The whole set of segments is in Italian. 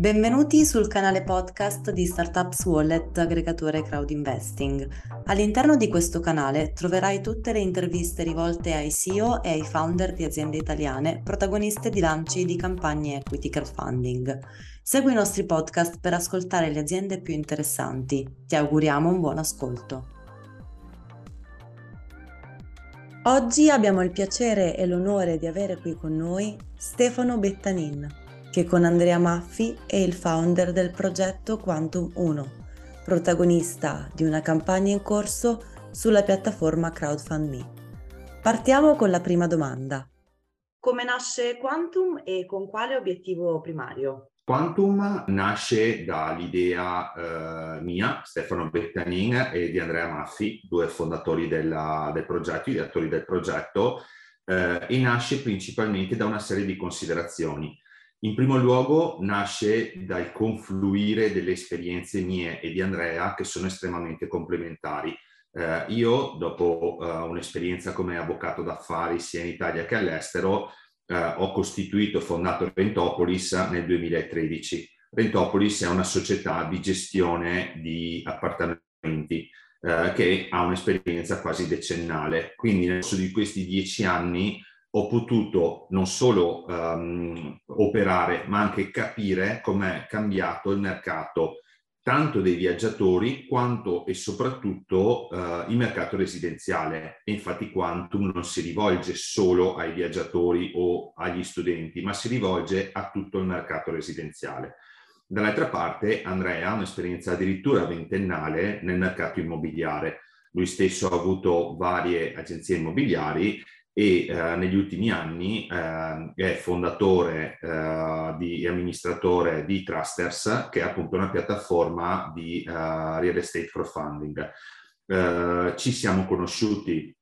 Benvenuti sul canale podcast di Startups Wallet aggregatore Crowd Investing. All'interno di questo canale troverai tutte le interviste rivolte ai CEO e ai founder di aziende italiane, protagoniste di lanci di campagne equity crowdfunding. Segui i nostri podcast per ascoltare le aziende più interessanti. Ti auguriamo un buon ascolto. Oggi abbiamo il piacere e l'onore di avere qui con noi Stefano Bettanin che con Andrea Maffi è il founder del progetto Quantum 1, protagonista di una campagna in corso sulla piattaforma CrowdFundMe. Partiamo con la prima domanda. Come nasce Quantum e con quale obiettivo primario? Quantum nasce dall'idea eh, mia, Stefano Bettanin e di Andrea Maffi, due fondatori della, del progetto, gli attori del progetto, eh, e nasce principalmente da una serie di considerazioni. In primo luogo nasce dal confluire delle esperienze mie e di Andrea che sono estremamente complementari. Eh, io, dopo eh, un'esperienza come avvocato d'affari sia in Italia che all'estero, eh, ho costituito e fondato Rentopolis nel 2013. Rentopolis è una società di gestione di appartamenti eh, che ha un'esperienza quasi decennale. Quindi nel corso di questi dieci anni ho potuto non solo um, operare, ma anche capire com'è cambiato il mercato, tanto dei viaggiatori quanto e soprattutto uh, il mercato residenziale. E infatti Quantum non si rivolge solo ai viaggiatori o agli studenti, ma si rivolge a tutto il mercato residenziale. Dall'altra parte Andrea ha un'esperienza addirittura ventennale nel mercato immobiliare. Lui stesso ha avuto varie agenzie immobiliari e eh, negli ultimi anni eh, è fondatore eh, e amministratore di Trusters, che è appunto una piattaforma di eh, real estate crowdfunding. Eh, ci siamo conosciuti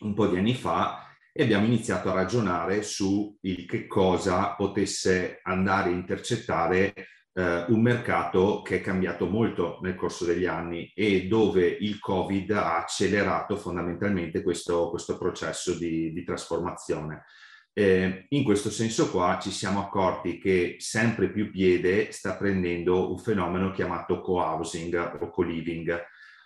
un po' di anni fa e abbiamo iniziato a ragionare su che cosa potesse andare a intercettare eh, un mercato che è cambiato molto nel corso degli anni e dove il Covid ha accelerato fondamentalmente questo, questo processo di, di trasformazione. Eh, in questo senso qua ci siamo accorti che sempre più piede sta prendendo un fenomeno chiamato co-housing o co-living,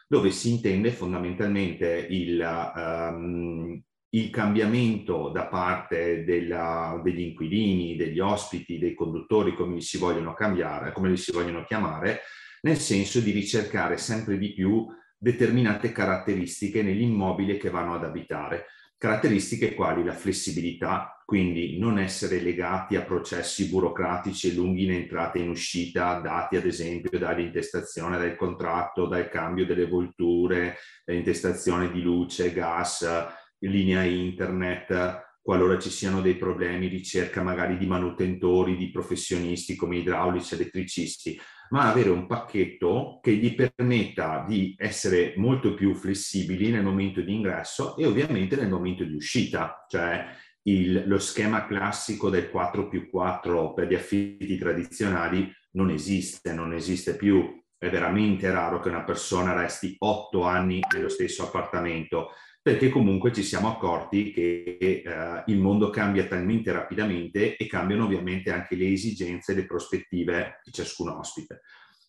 dove si intende fondamentalmente il, um, il cambiamento da parte della, degli inquilini, degli ospiti, dei conduttori, come li si vogliono cambiare, come li si vogliono chiamare, nel senso di ricercare sempre di più determinate caratteristiche nell'immobile che vanno ad abitare. Caratteristiche quali la flessibilità, quindi non essere legati a processi burocratici e lunghi in entrata e in uscita, dati ad esempio dall'intestazione del contratto, dal cambio delle volture, l'intestazione di luce, gas, linea internet, qualora ci siano dei problemi, ricerca magari di manutentori, di professionisti come idraulici, elettricisti, ma avere un pacchetto che gli permetta di essere molto più flessibili nel momento di ingresso e ovviamente nel momento di uscita, cioè il, lo schema classico del 4 più 4 per gli affitti tradizionali non esiste, non esiste più. È veramente raro che una persona resti otto anni nello stesso appartamento perché comunque ci siamo accorti che eh, il mondo cambia talmente rapidamente e cambiano ovviamente anche le esigenze e le prospettive di ciascun ospite.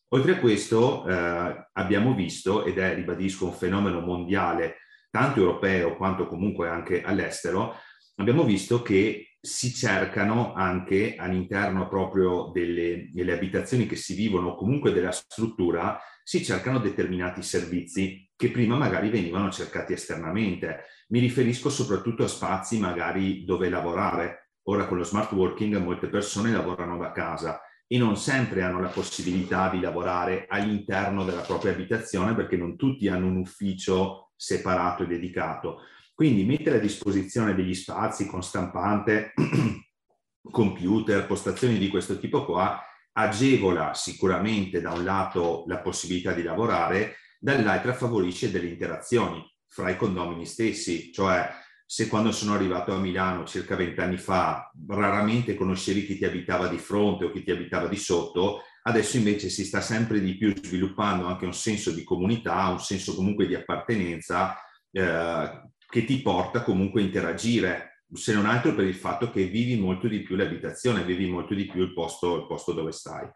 Oltre a questo eh, abbiamo visto, ed è, ribadisco, un fenomeno mondiale, tanto europeo quanto comunque anche all'estero, abbiamo visto che si cercano anche all'interno proprio delle, delle abitazioni che si vivono, comunque della struttura, si cercano determinati servizi che prima magari venivano cercati esternamente. Mi riferisco soprattutto a spazi magari dove lavorare. Ora con lo smart working molte persone lavorano da casa e non sempre hanno la possibilità di lavorare all'interno della propria abitazione perché non tutti hanno un ufficio separato e dedicato. Quindi mettere a disposizione degli spazi con stampante, computer, postazioni di questo tipo qua agevola sicuramente da un lato la possibilità di lavorare dall'altra favorisce delle interazioni fra i condomini stessi, cioè se quando sono arrivato a Milano circa vent'anni fa raramente conoscevi chi ti abitava di fronte o chi ti abitava di sotto, adesso invece si sta sempre di più sviluppando anche un senso di comunità, un senso comunque di appartenenza eh, che ti porta comunque a interagire se non altro per il fatto che vivi molto di più l'abitazione, vivi molto di più il posto, il posto dove stai.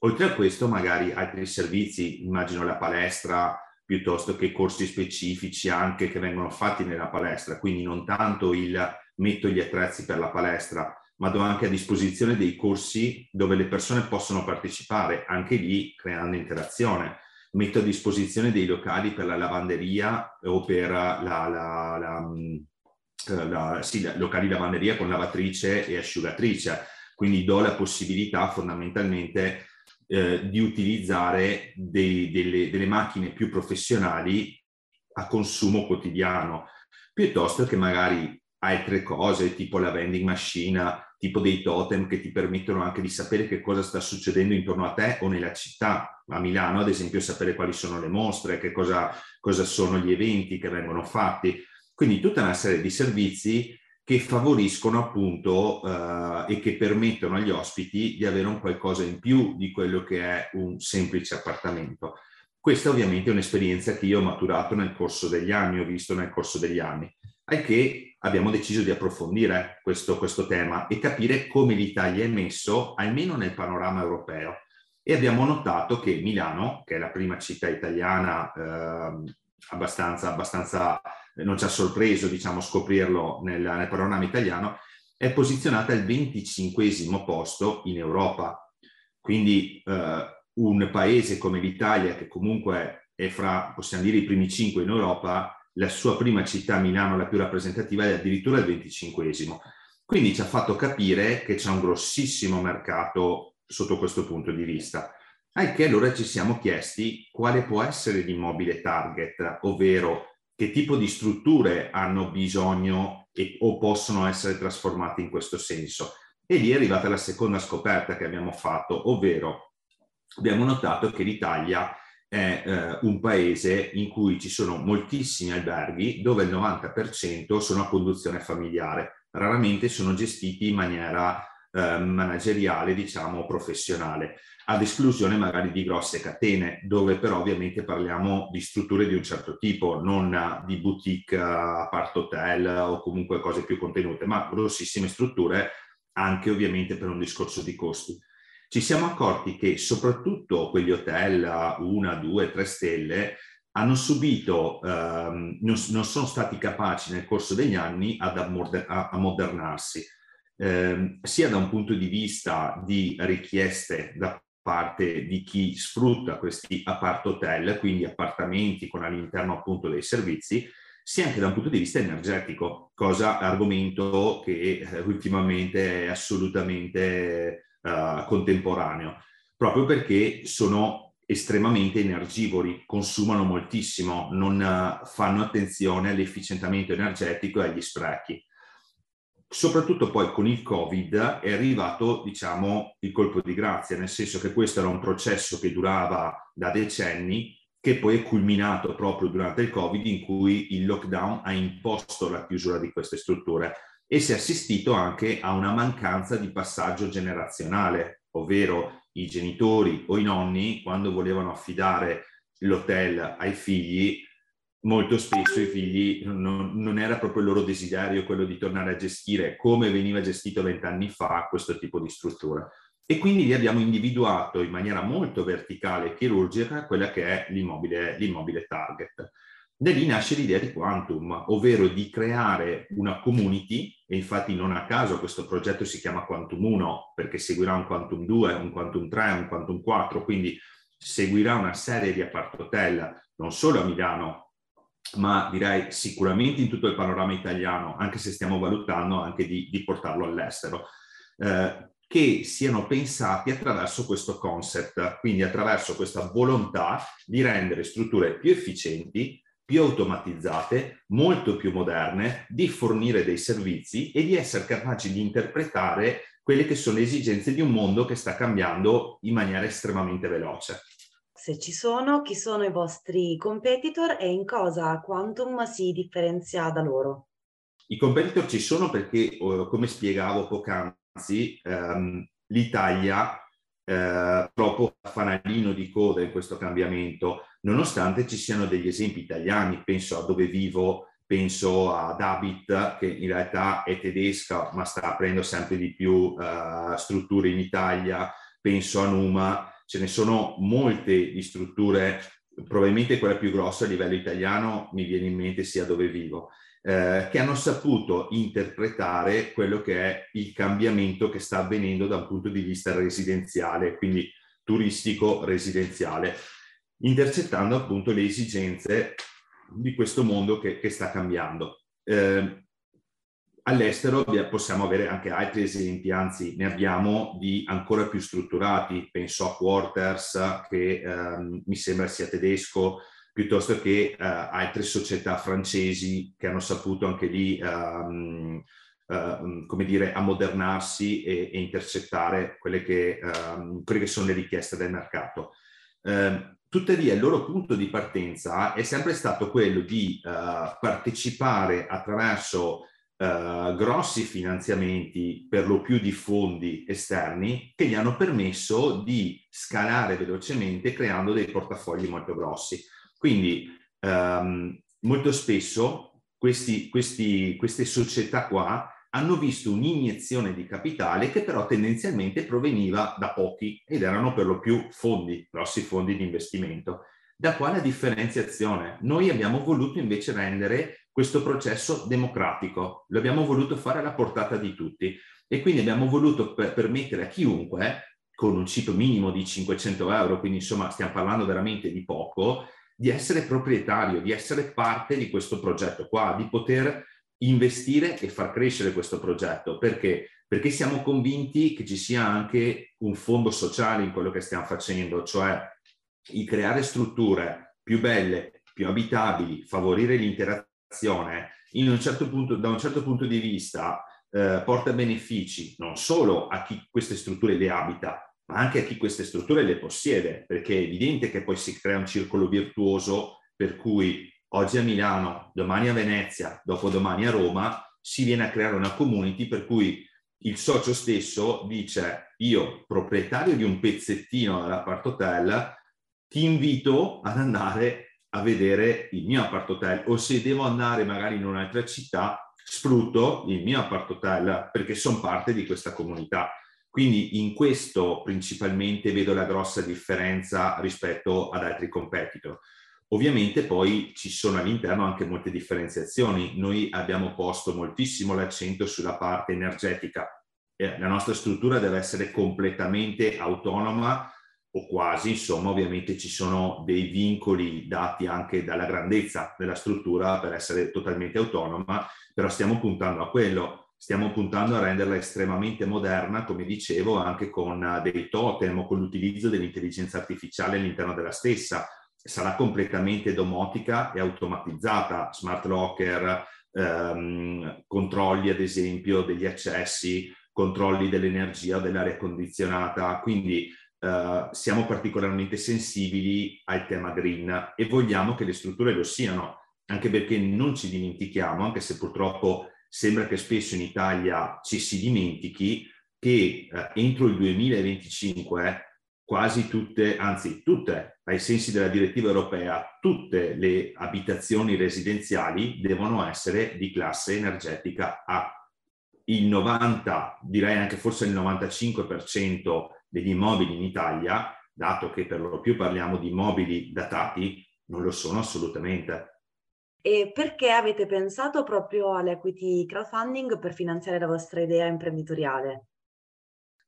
Oltre a questo, magari altri servizi, immagino la palestra, piuttosto che corsi specifici anche che vengono fatti nella palestra, quindi non tanto il metto gli attrezzi per la palestra, ma do anche a disposizione dei corsi dove le persone possono partecipare, anche lì creando interazione. Metto a disposizione dei locali per la lavanderia o per la, la, la, mm, la sì, locali lavanderia con lavatrice e asciugatrice. Quindi do la possibilità fondamentalmente eh, di utilizzare dei, delle, delle macchine più professionali a consumo quotidiano, piuttosto che magari altre cose tipo la vending machine, tipo dei totem che ti permettono anche di sapere che cosa sta succedendo intorno a te o nella città. A Milano, ad esempio, sapere quali sono le mostre, che cosa, cosa sono gli eventi che vengono fatti. Quindi tutta una serie di servizi che favoriscono appunto eh, e che permettono agli ospiti di avere un qualcosa in più di quello che è un semplice appartamento. Questa ovviamente è un'esperienza che io ho maturato nel corso degli anni, ho visto nel corso degli anni, al che abbiamo deciso di approfondire questo, questo tema e capire come l'Italia è messo, almeno nel panorama europeo. E abbiamo notato che Milano, che è la prima città italiana eh, abbastanza, abbastanza, non ci ha sorpreso diciamo, scoprirlo nel, nel panorama italiano, è posizionata al 25 posto in Europa. Quindi eh, un paese come l'Italia, che comunque è fra, possiamo dire, i primi cinque in Europa, la sua prima città, Milano, la più rappresentativa, è addirittura il 25 Quindi ci ha fatto capire che c'è un grossissimo mercato sotto questo punto di vista. Al che allora ci siamo chiesti quale può essere l'immobile target, ovvero che tipo di strutture hanno bisogno e, o possono essere trasformate in questo senso. E lì è arrivata la seconda scoperta che abbiamo fatto, ovvero abbiamo notato che l'Italia è eh, un paese in cui ci sono moltissimi alberghi dove il 90% sono a conduzione familiare, raramente sono gestiti in maniera eh, manageriale, diciamo professionale, ad esclusione magari di grosse catene, dove però ovviamente parliamo di strutture di un certo tipo, non di boutique, apart hotel o comunque cose più contenute, ma grossissime strutture anche ovviamente per un discorso di costi. Ci siamo accorti che soprattutto quegli hotel a una, due, tre stelle hanno subito, ehm, non, non, sono stati capaci nel corso degli anni ad ammodernarsi, ehm, sia da un punto di vista di richieste da parte di chi sfrutta questi apart hotel, quindi appartamenti con all'interno appunto dei servizi, sia anche da un punto di vista energetico, cosa, argomento che eh, ultimamente è assolutamente uh, contemporaneo, proprio perché sono estremamente energivori, consumano moltissimo, non uh, fanno attenzione all'efficientamento energetico e agli sprechi. Soprattutto poi con il Covid è arrivato, diciamo, il colpo di grazia, nel senso che questo era un processo che durava da decenni, che poi è culminato proprio durante il Covid, in cui il lockdown ha imposto la chiusura di queste strutture e si è assistito anche a una mancanza di passaggio generazionale, ovvero i genitori o i nonni, quando volevano affidare l'hotel ai figli, molto spesso i figli non, non, era proprio il loro desiderio quello di tornare a gestire come veniva gestito vent'anni fa questo tipo di struttura. E quindi lì abbiamo individuato in maniera molto verticale e chirurgica quella che è l'immobile, l'immobile target. Da lì nasce l'idea di Quantum, ovvero di creare una community, e infatti non a caso questo progetto si chiama Quantum 1, perché seguirà un Quantum 2, un Quantum 3, un Quantum 4, quindi seguirà una serie di apart hotel, non solo a Milano, ma direi sicuramente in tutto il panorama italiano, anche se stiamo valutando anche di, di portarlo all'estero. Eh, che siano pensati attraverso questo concept, quindi attraverso questa volontà di rendere strutture più efficienti, più automatizzate, molto più moderne, di fornire dei servizi e di essere capaci di interpretare quelle che sono le esigenze di un mondo che sta cambiando in maniera estremamente veloce. Se ci sono, chi sono i vostri competitor e in cosa Quantum si differenzia da loro? I competitor ci sono perché, eh, come spiegavo poc'anzi, ehm, l'Italia eh, troppo fanalino di coda in questo cambiamento, nonostante ci siano degli esempi italiani, penso a dove vivo penso ad Habit che in realtà è tedesca ma sta aprendo sempre di più uh, strutture in Italia, penso a Numa, ce ne sono molte di strutture, probabilmente quella più grossa a livello italiano mi viene in mente sia dove vivo, eh, che hanno saputo interpretare quello che è il cambiamento che sta avvenendo da un punto di vista residenziale, quindi turistico residenziale, intercettando appunto le esigenze di questo mondo che, che sta cambiando. Eh, all'estero possiamo avere anche altri esempi, anzi ne abbiamo di ancora più strutturati, penso a Quarters che ehm, mi sembra sia tedesco, piuttosto che eh, altre società francesi che hanno saputo anche lì, ehm, ehm, come dire, ammodernarsi e, e intercettare quelle che, ehm, quelle che, sono le richieste del mercato. Ehm, Tuttavia il loro punto di partenza è sempre stato quello di uh, partecipare attraverso uh, grossi finanziamenti, per lo più di fondi esterni, che gli hanno permesso di scalare velocemente creando dei portafogli molto grossi. Quindi um, molto spesso questi, questi, queste società qua hanno visto un'iniezione di capitale che però tendenzialmente proveniva da pochi ed erano per lo più fondi, grossi fondi di investimento. Da qua la differenziazione? Noi abbiamo voluto invece rendere questo processo democratico, lo abbiamo voluto fare alla portata di tutti e quindi abbiamo voluto per permettere a chiunque, con un cito minimo di 500 euro, quindi insomma stiamo parlando veramente di poco, di essere proprietario, di essere parte di questo progetto qua, di poter investire e far crescere questo progetto. Perché? Perché siamo convinti che ci sia anche un fondo sociale in quello che stiamo facendo, cioè creare strutture più belle, più abitabili, favorire l'interazione, un certo punto, da un certo punto di vista eh, porta benefici non solo a chi queste strutture le abita, ma anche a chi queste strutture le possiede, perché è evidente che poi si crea un circolo virtuoso per cui oggi a Milano, domani a Venezia, dopodomani a Roma, si viene a creare una community per cui il socio stesso dice io, proprietario di un pezzettino dell'appart hotel, ti invito ad andare a vedere il mio appart hotel o se devo andare magari in un'altra città, sfrutto il mio appart hotel perché sono parte di questa comunità. Quindi in questo principalmente vedo la grossa differenza rispetto ad altri competitor. Ovviamente poi ci sono all'interno anche molte differenziazioni. Noi abbiamo posto moltissimo l'accento sulla parte energetica. Eh, la nostra struttura deve essere completamente autonoma o quasi, insomma, ovviamente ci sono dei vincoli dati anche dalla grandezza della struttura per essere totalmente autonoma, però stiamo puntando a quello, stiamo puntando a renderla estremamente moderna, come dicevo, anche con dei totem o con l'utilizzo dell'intelligenza artificiale all'interno della stessa. Sarà completamente domotica e automatizzata, smart locker, ehm, controlli ad esempio degli accessi, controlli dell'energia, dell'aria condizionata, quindi eh, siamo particolarmente sensibili al tema green e vogliamo che le strutture lo siano, anche perché non ci dimentichiamo, anche se purtroppo sembra che spesso in Italia ci si dimentichi, che eh, entro il 2025 quasi tutte, anzi tutte, ai sensi della direttiva europea, tutte le abitazioni residenziali devono essere di classe energetica A. Il 90, direi anche forse il 95% degli immobili in Italia, dato che per lo più parliamo di immobili datati, non lo sono assolutamente. E perché avete pensato proprio all'equity crowdfunding per finanziare la vostra idea imprenditoriale?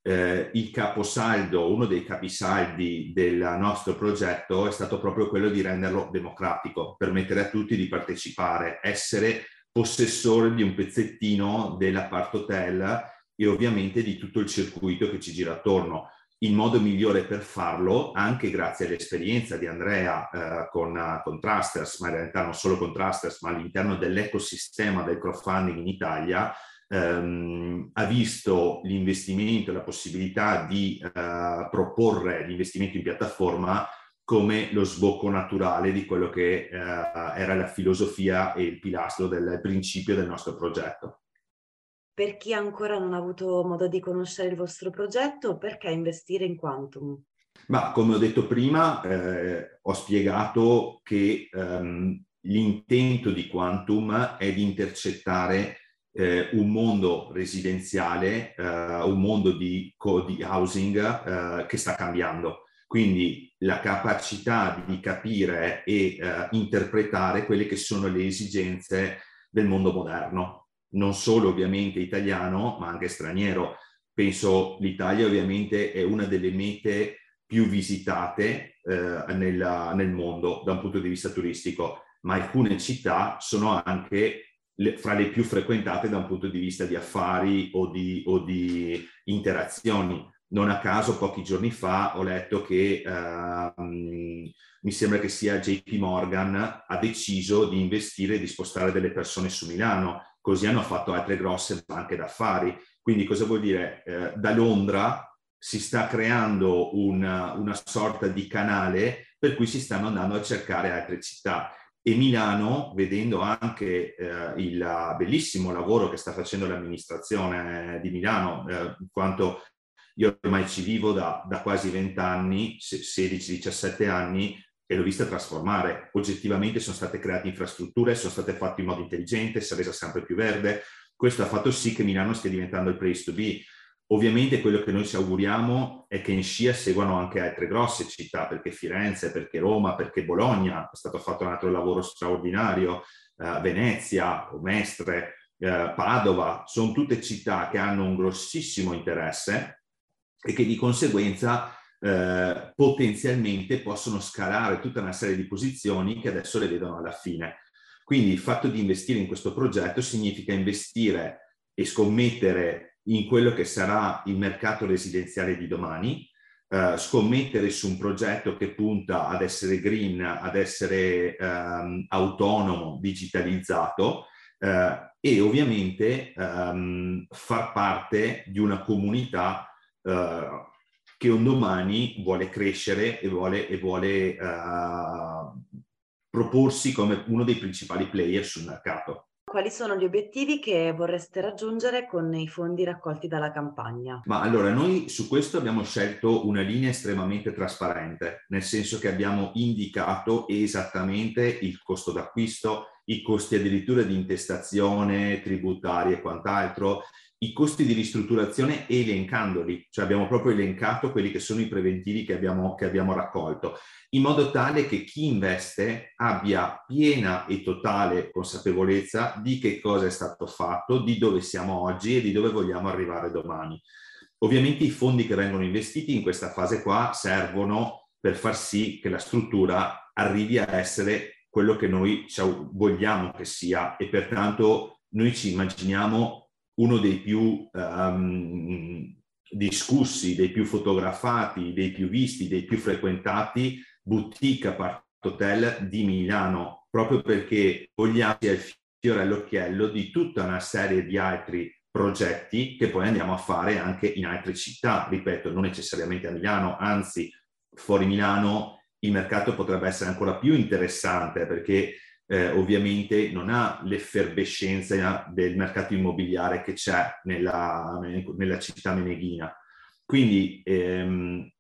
eh, il caposaldo, uno dei capisaldi del nostro progetto è stato proprio quello di renderlo democratico, permettere a tutti di partecipare, essere possessore di un pezzettino dell'appart hotel e ovviamente di tutto il circuito che ci gira attorno. Il modo migliore per farlo, anche grazie all'esperienza di Andrea eh, con, con Trusters, ma in realtà non solo con Trusters, ma all'interno dell'ecosistema del crowdfunding in Italia, ehm, ha visto l'investimento, la possibilità di eh, proporre l'investimento in piattaforma come lo sbocco naturale di quello che eh, era la filosofia e il pilastro del principio del nostro progetto. Per chi ancora non ha avuto modo di conoscere il vostro progetto, perché investire in Quantum? Ma come ho detto prima, eh, ho spiegato che ehm, l'intento di Quantum è di intercettare eh, un mondo residenziale, eh, un mondo di, di housing eh, che sta cambiando. Quindi la capacità di capire e eh, interpretare quelle che sono le esigenze del mondo moderno, non solo ovviamente italiano, ma anche straniero. Penso l'Italia ovviamente è una delle mete più visitate eh, nella, nel mondo da un punto di vista turistico, ma alcune città sono anche le, fra le più frequentate da un punto di vista di affari o di, o di interazioni. Non a caso pochi giorni fa ho letto che uh, mi sembra che sia JP Morgan ha deciso di investire e di spostare delle persone su Milano, così hanno fatto altre grosse banche d'affari. Quindi cosa vuol dire? Eh, da Londra si sta creando una, una sorta di canale per cui si stanno andando a cercare altre città e Milano, vedendo anche eh, il bellissimo lavoro che sta facendo l'amministrazione di Milano, eh, in quanto io ormai ci vivo da, da quasi 20 anni, 16-17 anni, e l'ho vista trasformare. Oggettivamente sono state create infrastrutture, sono state fatte in modo intelligente, si è resa sempre più verde. Questo ha fatto sì che Milano stia diventando il place to be. Ovviamente quello che noi ci auguriamo è che in scia seguano anche altre grosse città, perché Firenze, perché Roma, perché Bologna, è stato fatto un altro lavoro straordinario, eh, Venezia, Mestre, eh, Padova, sono tutte città che hanno un grossissimo interesse e che di conseguenza eh, potenzialmente possono scalare tutta una serie di posizioni che adesso le vedono alla fine. Quindi il fatto di investire in questo progetto significa investire e scommettere in quello che sarà il mercato residenziale di domani, eh, scommettere su un progetto che punta ad essere green, ad essere ehm, autonomo, digitalizzato eh, e ovviamente ehm, far parte di una comunità eh, che un domani vuole crescere e vuole, e vuole eh, proporsi come uno dei principali player sul mercato. Quali sono gli obiettivi che vorreste raggiungere con i fondi raccolti dalla campagna? Ma allora, noi su questo abbiamo scelto una linea estremamente trasparente, nel senso che abbiamo indicato esattamente il costo d'acquisto, i costi addirittura di intestazione, tributari e quant'altro, i costi di ristrutturazione elencandoli, cioè abbiamo proprio elencato quelli che sono i preventivi che abbiamo, che abbiamo raccolto, in modo tale che chi investe abbia piena e totale consapevolezza di che cosa è stato fatto, di dove siamo oggi e di dove vogliamo arrivare domani. Ovviamente i fondi che vengono investiti in questa fase qua servono per far sì che la struttura arrivi a essere quello che noi vogliamo che sia e pertanto noi ci immaginiamo uno dei più um, discussi, dei più fotografati, dei più visti, dei più frequentati boutique apart hotel di Milano, proprio perché vogliamo sia il fiore all'occhiello di tutta una serie di altri progetti che poi andiamo a fare anche in altre città, ripeto, non necessariamente a Milano, anzi fuori Milano il mercato potrebbe essere ancora più interessante perché eh, ovviamente non ha l'effervescenza del mercato immobiliare che c'è nella, nella città meneghina. Quindi ehm,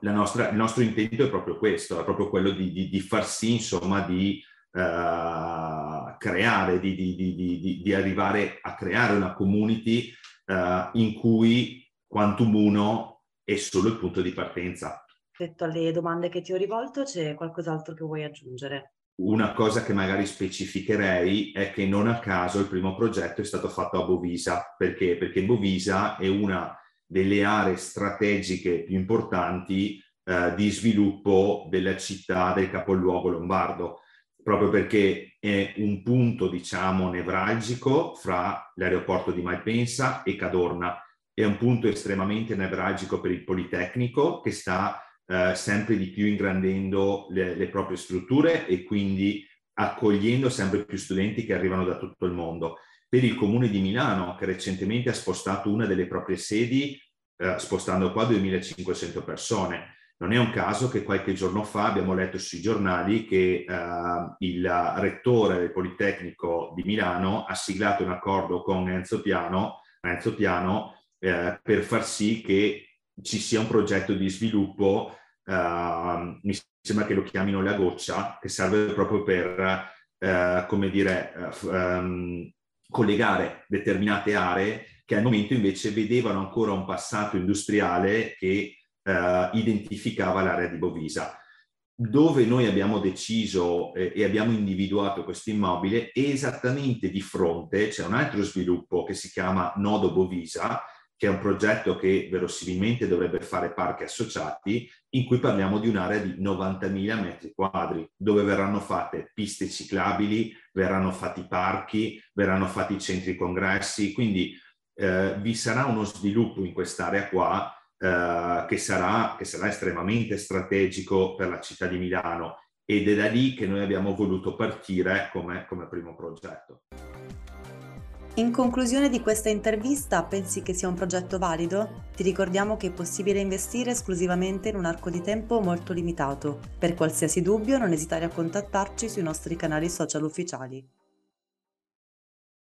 nostra, il nostro intento è proprio questo, è proprio quello di, di, di far sì, insomma, di uh, creare, di, di, arrivare a creare una community uh, in cui Quantum 1 è solo il punto di partenza. Rispetto alle domande che ti ho rivolto, c'è qualcos'altro che vuoi aggiungere? Una cosa che magari specificherei è che non a caso il primo progetto è stato fatto a Bovisa. Perché? Perché Bovisa è una delle aree strategiche più importanti eh, di sviluppo della città del capoluogo lombardo, proprio perché è un punto, diciamo, nevralgico fra l'aeroporto di Malpensa e Cadorna. È un punto estremamente nevralgico per il Politecnico che sta eh, sempre di più ingrandendo le, le proprie strutture e quindi accogliendo sempre più studenti che arrivano da tutto il mondo. Per il Comune di Milano, che recentemente ha spostato una delle proprie sedi, eh, spostando qua 2500 persone. Non è un caso che qualche giorno fa abbiamo letto sui giornali che eh, il rettore del Politecnico di Milano ha siglato un accordo con Enzo Piano, Enzo Piano eh, per far sì che ci sia un progetto di sviluppo, uh, mi sembra che lo chiamino la goccia, che serve proprio per eh, come dire, um, collegare determinate aree che al momento invece vedevano ancora un passato industriale che eh, identificava l'area di Bovisa. Dove noi abbiamo deciso eh, e abbiamo individuato questo immobile, esattamente di fronte c'è un altro sviluppo che si chiama Nodo Bovisa, che è un progetto che verosimilmente dovrebbe fare parchi associati, in cui parliamo di un'area di 90.000 metri quadri, dove verranno fatte piste ciclabili, verranno fatti parchi, verranno fatti centri congressi, quindi eh, vi sarà uno sviluppo in quest'area qua eh, che, sarà, che sarà estremamente strategico per la città di Milano ed è da lì che noi abbiamo voluto partire come, come primo progetto. In conclusione di questa intervista, pensi che sia un progetto valido? Ti ricordiamo che è possibile investire esclusivamente in un arco di tempo molto limitato. Per qualsiasi dubbio non esitare a contattarci sui nostri canali social ufficiali.